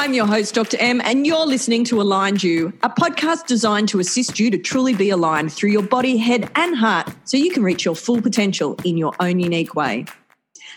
I'm your host, Dr. M, and you're listening to Aligned You, a podcast designed to assist you to truly be aligned through your body, head, and heart so you can reach your full potential in your own unique way.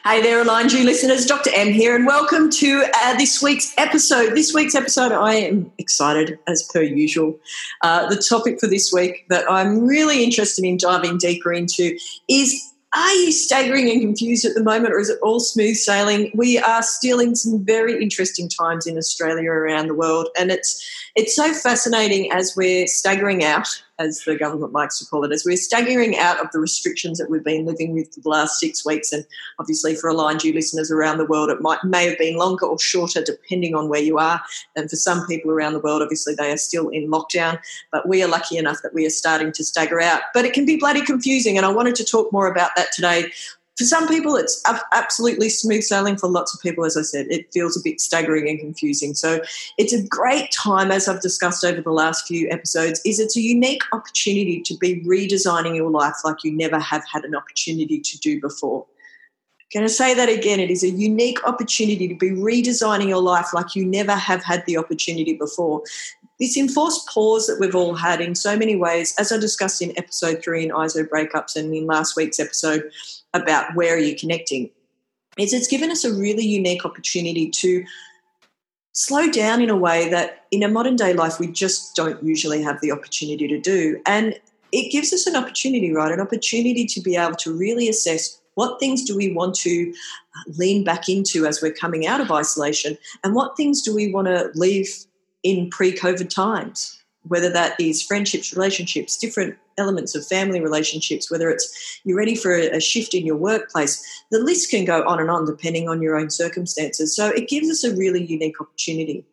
Hey there, Aligned You listeners, Dr. M here, and welcome to uh, this week's episode. This week's episode, I am excited as per usual. Uh, the topic for this week that I'm really interested in diving deeper into is are you staggering and confused at the moment, or is it all smooth sailing? We are still in some very interesting times in Australia around the world, and it's it's so fascinating as we're staggering out, as the government likes to call it, as we're staggering out of the restrictions that we've been living with for the last six weeks. And obviously, for aligned you listeners around the world, it might may have been longer or shorter depending on where you are. And for some people around the world, obviously they are still in lockdown. But we are lucky enough that we are starting to stagger out. But it can be bloody confusing, and I wanted to talk more about that today for some people, it's absolutely smooth sailing. For lots of people, as I said, it feels a bit staggering and confusing. So it's a great time, as I've discussed over the last few episodes, is it's a unique opportunity to be redesigning your life like you never have had an opportunity to do before. Going to say that again. It is a unique opportunity to be redesigning your life like you never have had the opportunity before. This enforced pause that we've all had in so many ways, as I discussed in episode three in ISO breakups and in last week's episode, about where are you connecting is it's given us a really unique opportunity to slow down in a way that in a modern day life we just don't usually have the opportunity to do. And it gives us an opportunity right? An opportunity to be able to really assess what things do we want to uh, lean back into as we're coming out of isolation and what things do we want to leave in pre-covid times whether that is friendships, relationships, different elements of family relationships, whether it's you're ready for a shift in your workplace. The list can go on and on depending on your own circumstances. So it gives us a really unique opportunity.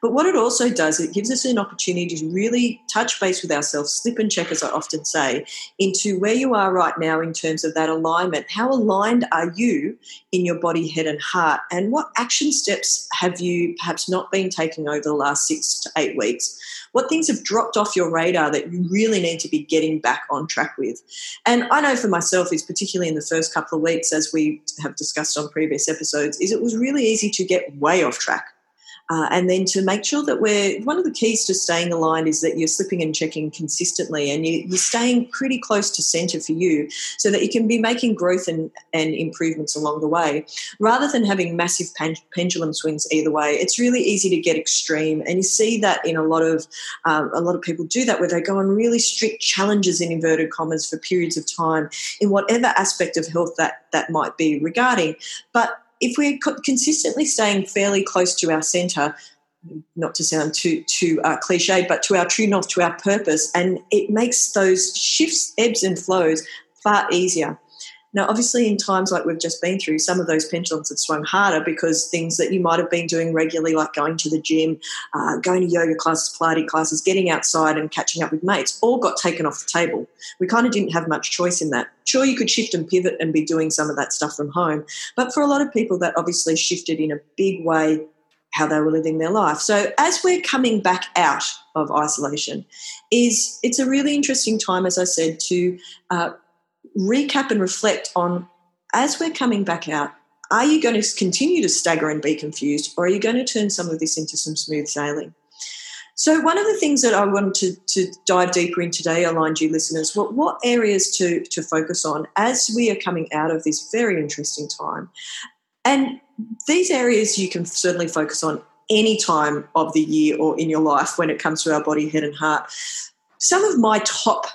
But what it also does, it gives us an opportunity to really touch base with ourselves, slip and check, as I often say, into where you are right now in terms of that alignment. How aligned are you in your body, head, and heart? And what action steps have you perhaps not been taking over the last six to eight weeks? What things have dropped off your radar that you really need to be getting back on track with? And I know for myself, is particularly in the first couple of weeks, as we have discussed on previous episodes, is it was really easy to get way off track uh, and then to make sure that we're one of the keys to staying aligned is that you're slipping and checking consistently and you, are staying pretty close to center for you so that you can be making growth and, and improvements along the way. Rather than having massive pen, pendulum swings either way it's really easy to get extreme. And you see that in a lot of um, a lot of people do that where they go on really strict challenges in inverted commas for periods of time in whatever aspect of health that that might be regarding. But if we're consistently staying fairly close to our centre, not to sound too too uh, cliche, but to our true north, to our purpose, and it makes those shifts, ebbs and flows far easier. Now, obviously, in times like we've just been through, some of those pendulums have swung harder because things that you might have been doing regularly, like going to the gym, uh, going to yoga classes, Pilates classes, getting outside and catching up with mates, all got taken off the table. We kind of didn't have much choice in that. Sure, you could shift and pivot and be doing some of that stuff from home, but for a lot of people, that obviously shifted in a big way how they were living their life. So as we're coming back out of isolation, is it's a really interesting time, as I said, to uh, recap and reflect on as we're coming back out, are you going to continue to stagger and be confused, or are you going to turn some of this into some smooth sailing? So, one of the things that I wanted to, to dive deeper in today, aligned you listeners, what, what areas to, to focus on as we are coming out of this very interesting time. And these areas you can certainly focus on any time of the year or in your life when it comes to our body, head, and heart. Some of my top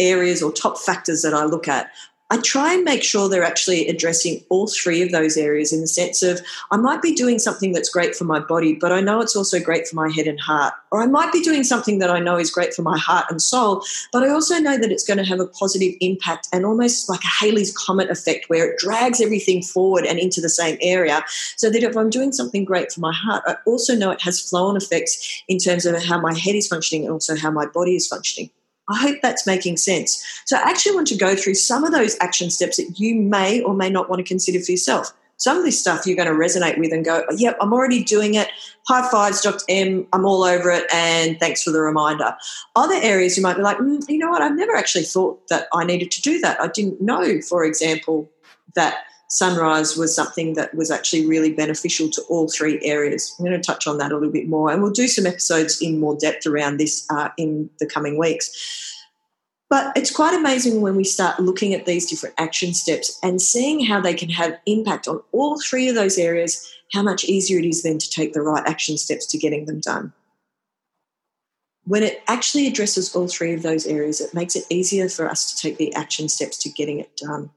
areas or top factors that I look at, I try and make sure they're actually addressing all three of those areas in the sense of I might be doing something that's great for my body, but I know it's also great for my head and heart. Or I might be doing something that I know is great for my heart and soul, but I also know that it's going to have a positive impact and almost like a Halley's Comet effect where it drags everything forward and into the same area. So that if I'm doing something great for my heart, I also know it has flow on effects in terms of how my head is functioning and also how my body is functioning. I hope that's making sense. So, I actually want to go through some of those action steps that you may or may not want to consider for yourself. Some of this stuff you're going to resonate with and go, yep, I'm already doing it. High fives, Dr. M, I'm all over it, and thanks for the reminder. Other areas you might be like, mm, you know what, I've never actually thought that I needed to do that. I didn't know, for example, that sunrise was something that was actually really beneficial to all three areas. I'm going to touch on that a little bit more, and we'll do some episodes in more depth around this uh, in the coming weeks. But it's quite amazing when we start looking at these different action steps and seeing how they can have impact on all three of those areas, how much easier it is then to take the right action steps to getting them done when it actually addresses all three of those areas, it makes it easier for us to take the action steps to getting it done.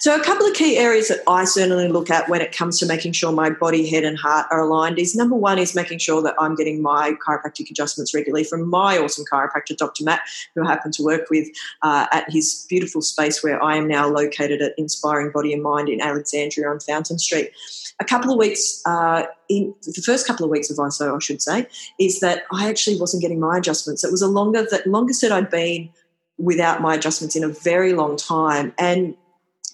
So, a couple of key areas that I certainly look at when it comes to making sure my body, head, and heart are aligned is number one is making sure that I'm getting my chiropractic adjustments regularly from my awesome chiropractor, Dr. Matt, who I happen to work with uh, at his beautiful space where I am now located at Inspiring Body and Mind in Alexandria on Fountain Street a couple of weeks uh, in the first couple of weeks of ISO, I should say, is that I actually wasn't getting my adjustments. It was a longer that longest that I'd been without my adjustments in a very long time, and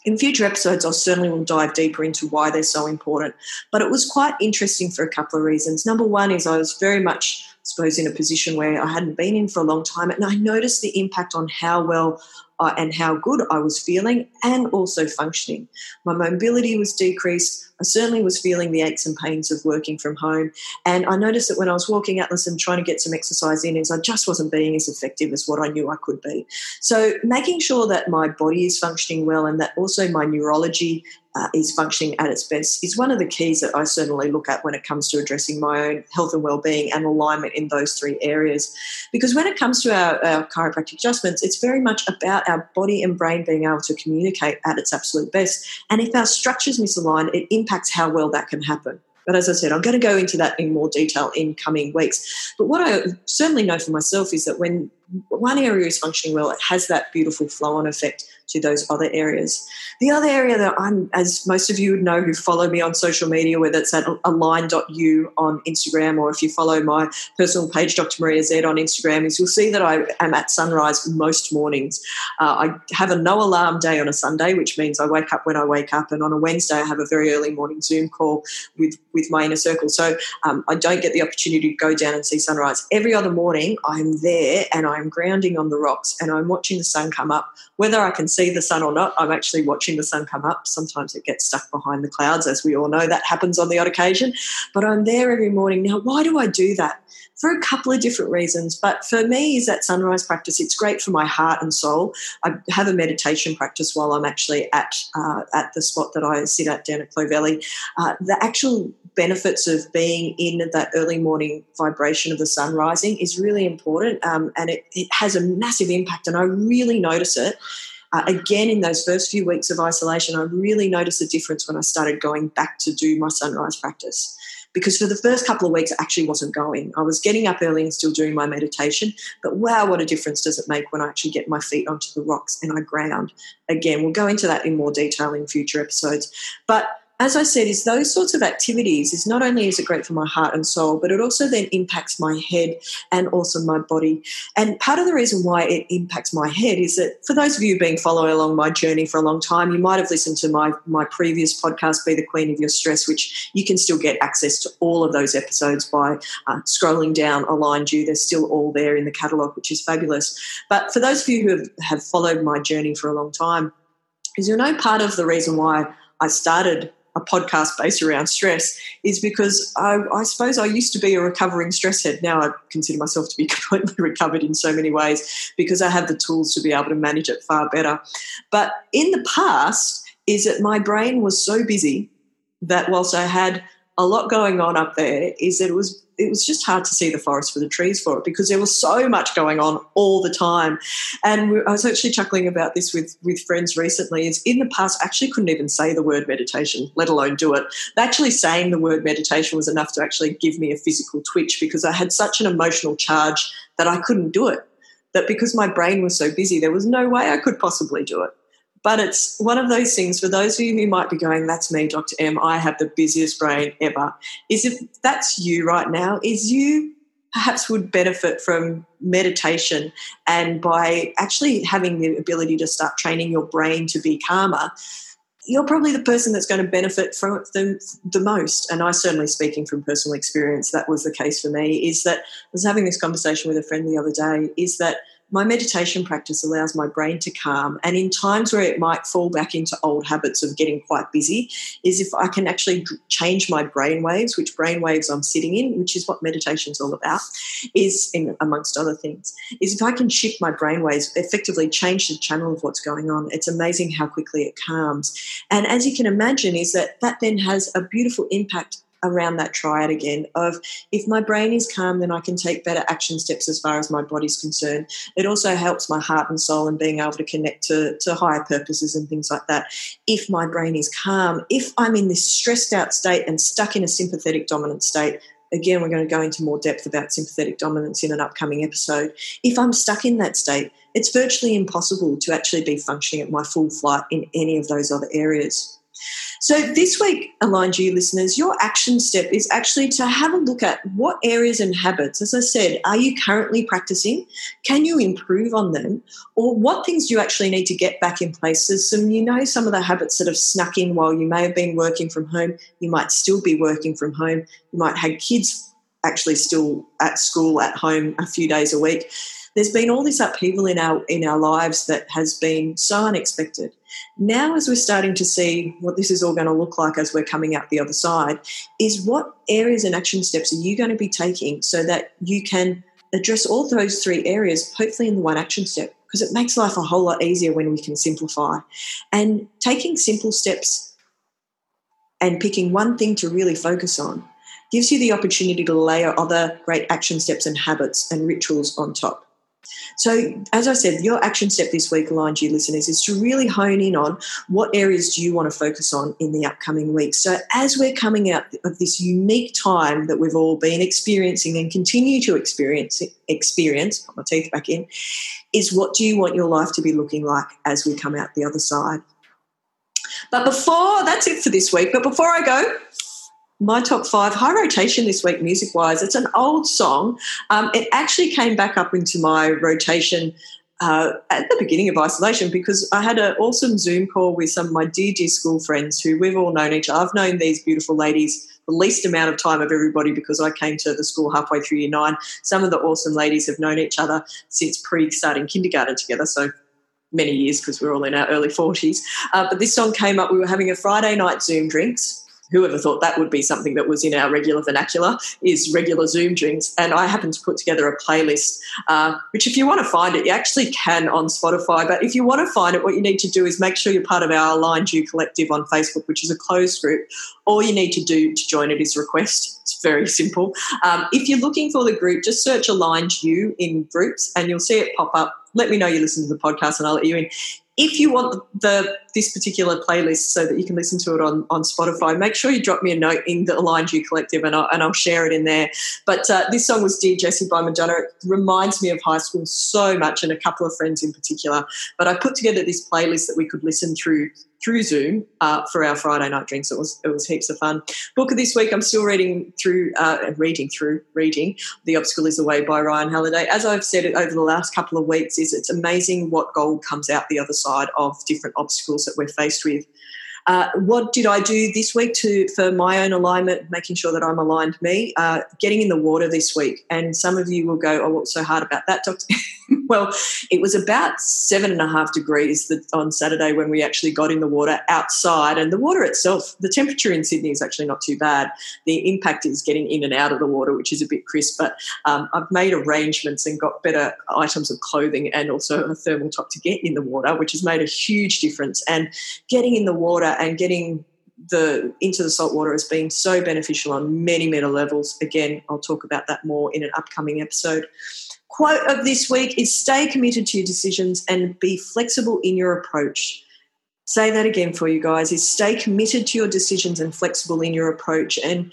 in future episodes, I certainly will dive deeper into why they're so important. But it was quite interesting for a couple of reasons. Number one is I was very much, I suppose, in a position where I hadn't been in for a long time, and I noticed the impact on how well uh, and how good I was feeling and also functioning. My mobility was decreased. I certainly was feeling the aches and pains of working from home. And I noticed that when I was walking Atlas and trying to get some exercise in, is I just wasn't being as effective as what I knew I could be. So making sure that my body is functioning well and that also my neurology uh, is functioning at its best is one of the keys that I certainly look at when it comes to addressing my own health and well-being and alignment in those three areas. Because when it comes to our, our chiropractic adjustments, it's very much about our body and brain being able to communicate at its absolute best. And if our structures misalign, it impacts how well that can happen. But as I said, I'm going to go into that in more detail in coming weeks. But what I certainly know for myself is that when one area is functioning well, it has that beautiful flow on effect to those other areas. The other area that I'm, as most of you would know who follow me on social media, whether it's at align.u on Instagram or if you follow my personal page, Dr. Maria Z on Instagram, is you'll see that I am at sunrise most mornings. Uh, I have a no alarm day on a Sunday, which means I wake up when I wake up, and on a Wednesday I have a very early morning Zoom call with, with my inner circle. So um, I don't get the opportunity to go down and see sunrise. Every other morning I'm there and I'm grounding on the rocks and I'm watching the sun come up. Whether I can see the sun or not, I'm actually watching the sun come up. Sometimes it gets stuck behind the clouds, as we all know that happens on the odd occasion. But I'm there every morning. Now, why do I do that? For a couple of different reasons. But for me, is that sunrise practice. It's great for my heart and soul. I have a meditation practice while I'm actually at uh, at the spot that I sit at down at Clovelly. Uh, the actual benefits of being in that early morning vibration of the sun rising is really important um, and it, it, has a massive impact and i really notice it uh, again, in those first few weeks of isolation, I really noticed a difference when I started going back to do my sunrise practice. Because for the first couple of weeks, I actually wasn't going. I was getting up early and still doing my meditation. But wow, what a difference does it make when I actually get my feet onto the rocks and I ground? Again, we'll go into that in more detail in future episodes. But as I said, is those sorts of activities is not only is it great for my heart and soul, but it also then impacts my head and also my body. And part of the reason why it impacts my head is that for those of you been following along my journey for a long time, you might have listened to my my previous podcast, Be the Queen of Your Stress, which you can still get access to all of those episodes by uh, scrolling down Aligned You. They're still all there in the catalogue, which is fabulous. But for those of you who have, have followed my journey for a long time, is you know part of the reason why I started a podcast based around stress is because I, I, suppose I used to be a recovering stress head. Now I consider myself to be completely recovered in so many ways because I have the tools to be able to manage it far better. But in the past, is that my brain was so busy that whilst I had a lot going on up there, is that it was it was just hard to see the forest for the trees for it because there was so much going on all the time. And I was actually chuckling about this with, with friends recently. Is in the past, I actually couldn't even say the word meditation, let alone do it. Actually, saying the word meditation was enough to actually give me a physical twitch because I had such an emotional charge that I couldn't do it. That because my brain was so busy, there was no way I could possibly do it. But it's one of those things for those of you who might be going, that's me, Dr. M, I have the busiest brain ever. Is if that's you right now, is you perhaps would benefit from meditation and by actually having the ability to start training your brain to be calmer you're probably the person that's going to benefit from the most. And I certainly, speaking from personal experience, that was the case for me. Is that I was having this conversation with a friend the other day. Is that my meditation practice allows my brain to calm. And in times where it might fall back into old habits of getting quite busy, is if I can actually change my brain waves, which brain waves I'm sitting in, which is what meditation is all about, is in, amongst other things, is if I can shift my brain waves, effectively change the channel of what's going on, it's amazing how quickly it calms. And as you can imagine, is that that then has a beautiful impact around that triad again of if my brain is calm then i can take better action steps as far as my body's concerned. It also helps my heart and soul and being able to connect to, to higher purposes and things like that. If my brain is calm if i'm in this stressed out state and stuck in a sympathetic dominant state again we're going to go into more depth about sympathetic dominance in an upcoming episode. If i'm stuck in that state it's virtually impossible to actually be functioning at my full flight in any of those other areas so, this week, Aligned You listeners, your action step is actually to have a look at what areas and habits, as I said, are you currently practicing? Can you improve on them? Or what things do you actually need to get back in place? There's some, you know, some of the habits that have snuck in while you may have been working from home, you might still be working from home, you might have kids actually still at school at home a few days a week there's been all this upheaval in our in our lives that has been so unexpected. Now, as we're starting to see what this is all going to look like as we're coming out the other side, is what areas and action steps are you going to be taking so that you can address all those three areas, hopefully in the one action step, because it makes life a whole lot easier when we can simplify. And taking simple steps and picking one thing to really focus on gives you the opportunity to layer other great action steps and habits and rituals on top. So, as I said, your action step this week, aligned you listeners, is to really hone in on what areas do you want to focus on in the upcoming weeks. So, as we're coming out of this unique time that we've all been experiencing and continue to experience, experience, put my teeth back in, is what do you want your life to be looking like as we come out the other side? But before that's it for this week. But before I go, my top five high rotation this week music wise it's an old song um, it actually came back up into my rotation uh, at the beginning of isolation because I had an awesome Zoom call with some of my dear, dear school friends who we've all known each other. I've known these beautiful ladies the least amount of time of everybody because I came to the school halfway through year nine. Some of the awesome ladies have known each other since pre starting kindergarten together. So many years because we're all in our early 40s. Uh, but this song came up. We were having a Friday night Zoom drinks whoever thought that would be something that was in our regular vernacular is regular Zoom drinks. And I happen to put together a playlist, uh, which if you want to find it, you actually can on Spotify. But if you want to find it, what you need to do is make sure you're part of our Aligned You Collective on Facebook, which is a closed group. All you need to do to join it is request. It's very simple. Um, if you're looking for the group, just search Aligned You in groups and you'll see it pop up. Let me know you listen to the podcast and I'll let you in if you want the this particular playlist so that you can listen to it on, on Spotify, make sure you drop me a note in the Aligned You Collective and I'll, and I'll share it in there. But uh, this song was Dear Jessie by Madonna. It reminds me of high school so much and a couple of friends in particular. But I put together this playlist that we could listen through through Zoom uh, for our Friday night drinks. It was it was heaps of fun. Book of this week, I'm still reading through uh, reading through reading The Obstacle Is the Way by Ryan Holiday. As I've said over the last couple of weeks, is it's amazing what gold comes out the other side of different obstacles that we're faced with. Uh, what did I do this week to for my own alignment, making sure that I'm aligned me? Uh, getting in the water this week, and some of you will go, "Oh, what's so hard about that, Doctor?" well, it was about seven and a half degrees on Saturday when we actually got in the water outside, and the water itself, the temperature in Sydney is actually not too bad. The impact is getting in and out of the water, which is a bit crisp. But um, I've made arrangements and got better items of clothing and also a thermal top to get in the water, which has made a huge difference. And getting in the water and getting the into the salt water has been so beneficial on many many levels. Again i'll talk about that more in an upcoming episode. Quote of this week is stay committed to your decisions and be flexible in your approach. Say that again for you guys is stay committed to your decisions and flexible in your approach. And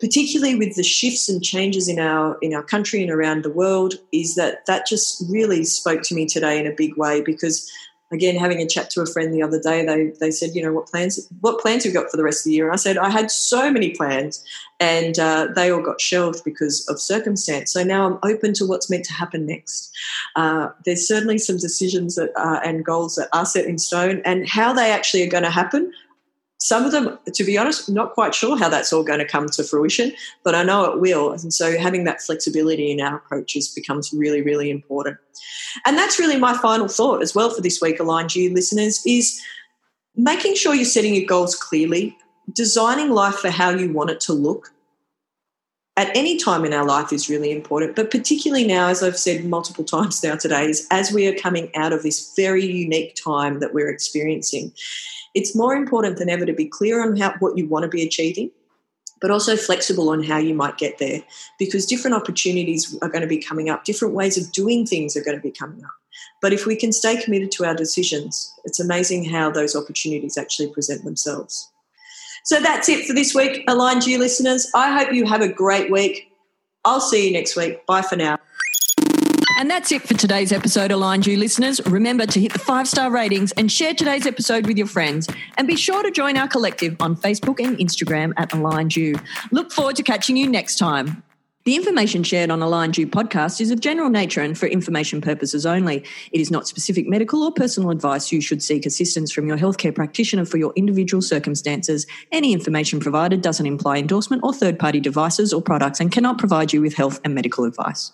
particularly with the shifts and changes in our in our country and around the world is that that just really spoke to me today in a big way because again, having a chat to a friend the other day, they they said, you know, what plans what plans have you got for the rest of the year? And I said, I had so many plans, and uh, they all got shelved because of circumstance. So now I'm open to what's meant to happen next. Uh, there's certainly some decisions that and goals that are set in stone, and how they actually are going to happen. Some of them, to be honest, not quite sure how that's all going to come to fruition, but I know it will. And so having that flexibility in our approaches becomes really, really important. And that's really my final thought as well for this week, aligned you listeners, is making sure you're setting your goals clearly, designing life for how you want it to look, at any time in our life is really important, but particularly now, as I've said multiple times now today, is as we are coming out of this very unique time that we're experiencing, it's more important than ever to be clear on how, what you want to be achieving, but also flexible on how you might get there because different opportunities are going to be coming up, different ways of doing things are going to be coming up. But if we can stay committed to our decisions, it's amazing how those opportunities actually present themselves. So that's it for this week, Aligned You listeners. I hope you have a great week. I'll see you next week. Bye for now. And that's it for today's episode, Aligned You listeners. Remember to hit the five star ratings and share today's episode with your friends. And be sure to join our collective on Facebook and Instagram at Aligned You. Look forward to catching you next time. The information shared on Aligned You podcast is of general nature and for information purposes only. It is not specific medical or personal advice. You should seek assistance from your healthcare practitioner for your individual circumstances. Any information provided doesn't imply endorsement or third party devices or products and cannot provide you with health and medical advice.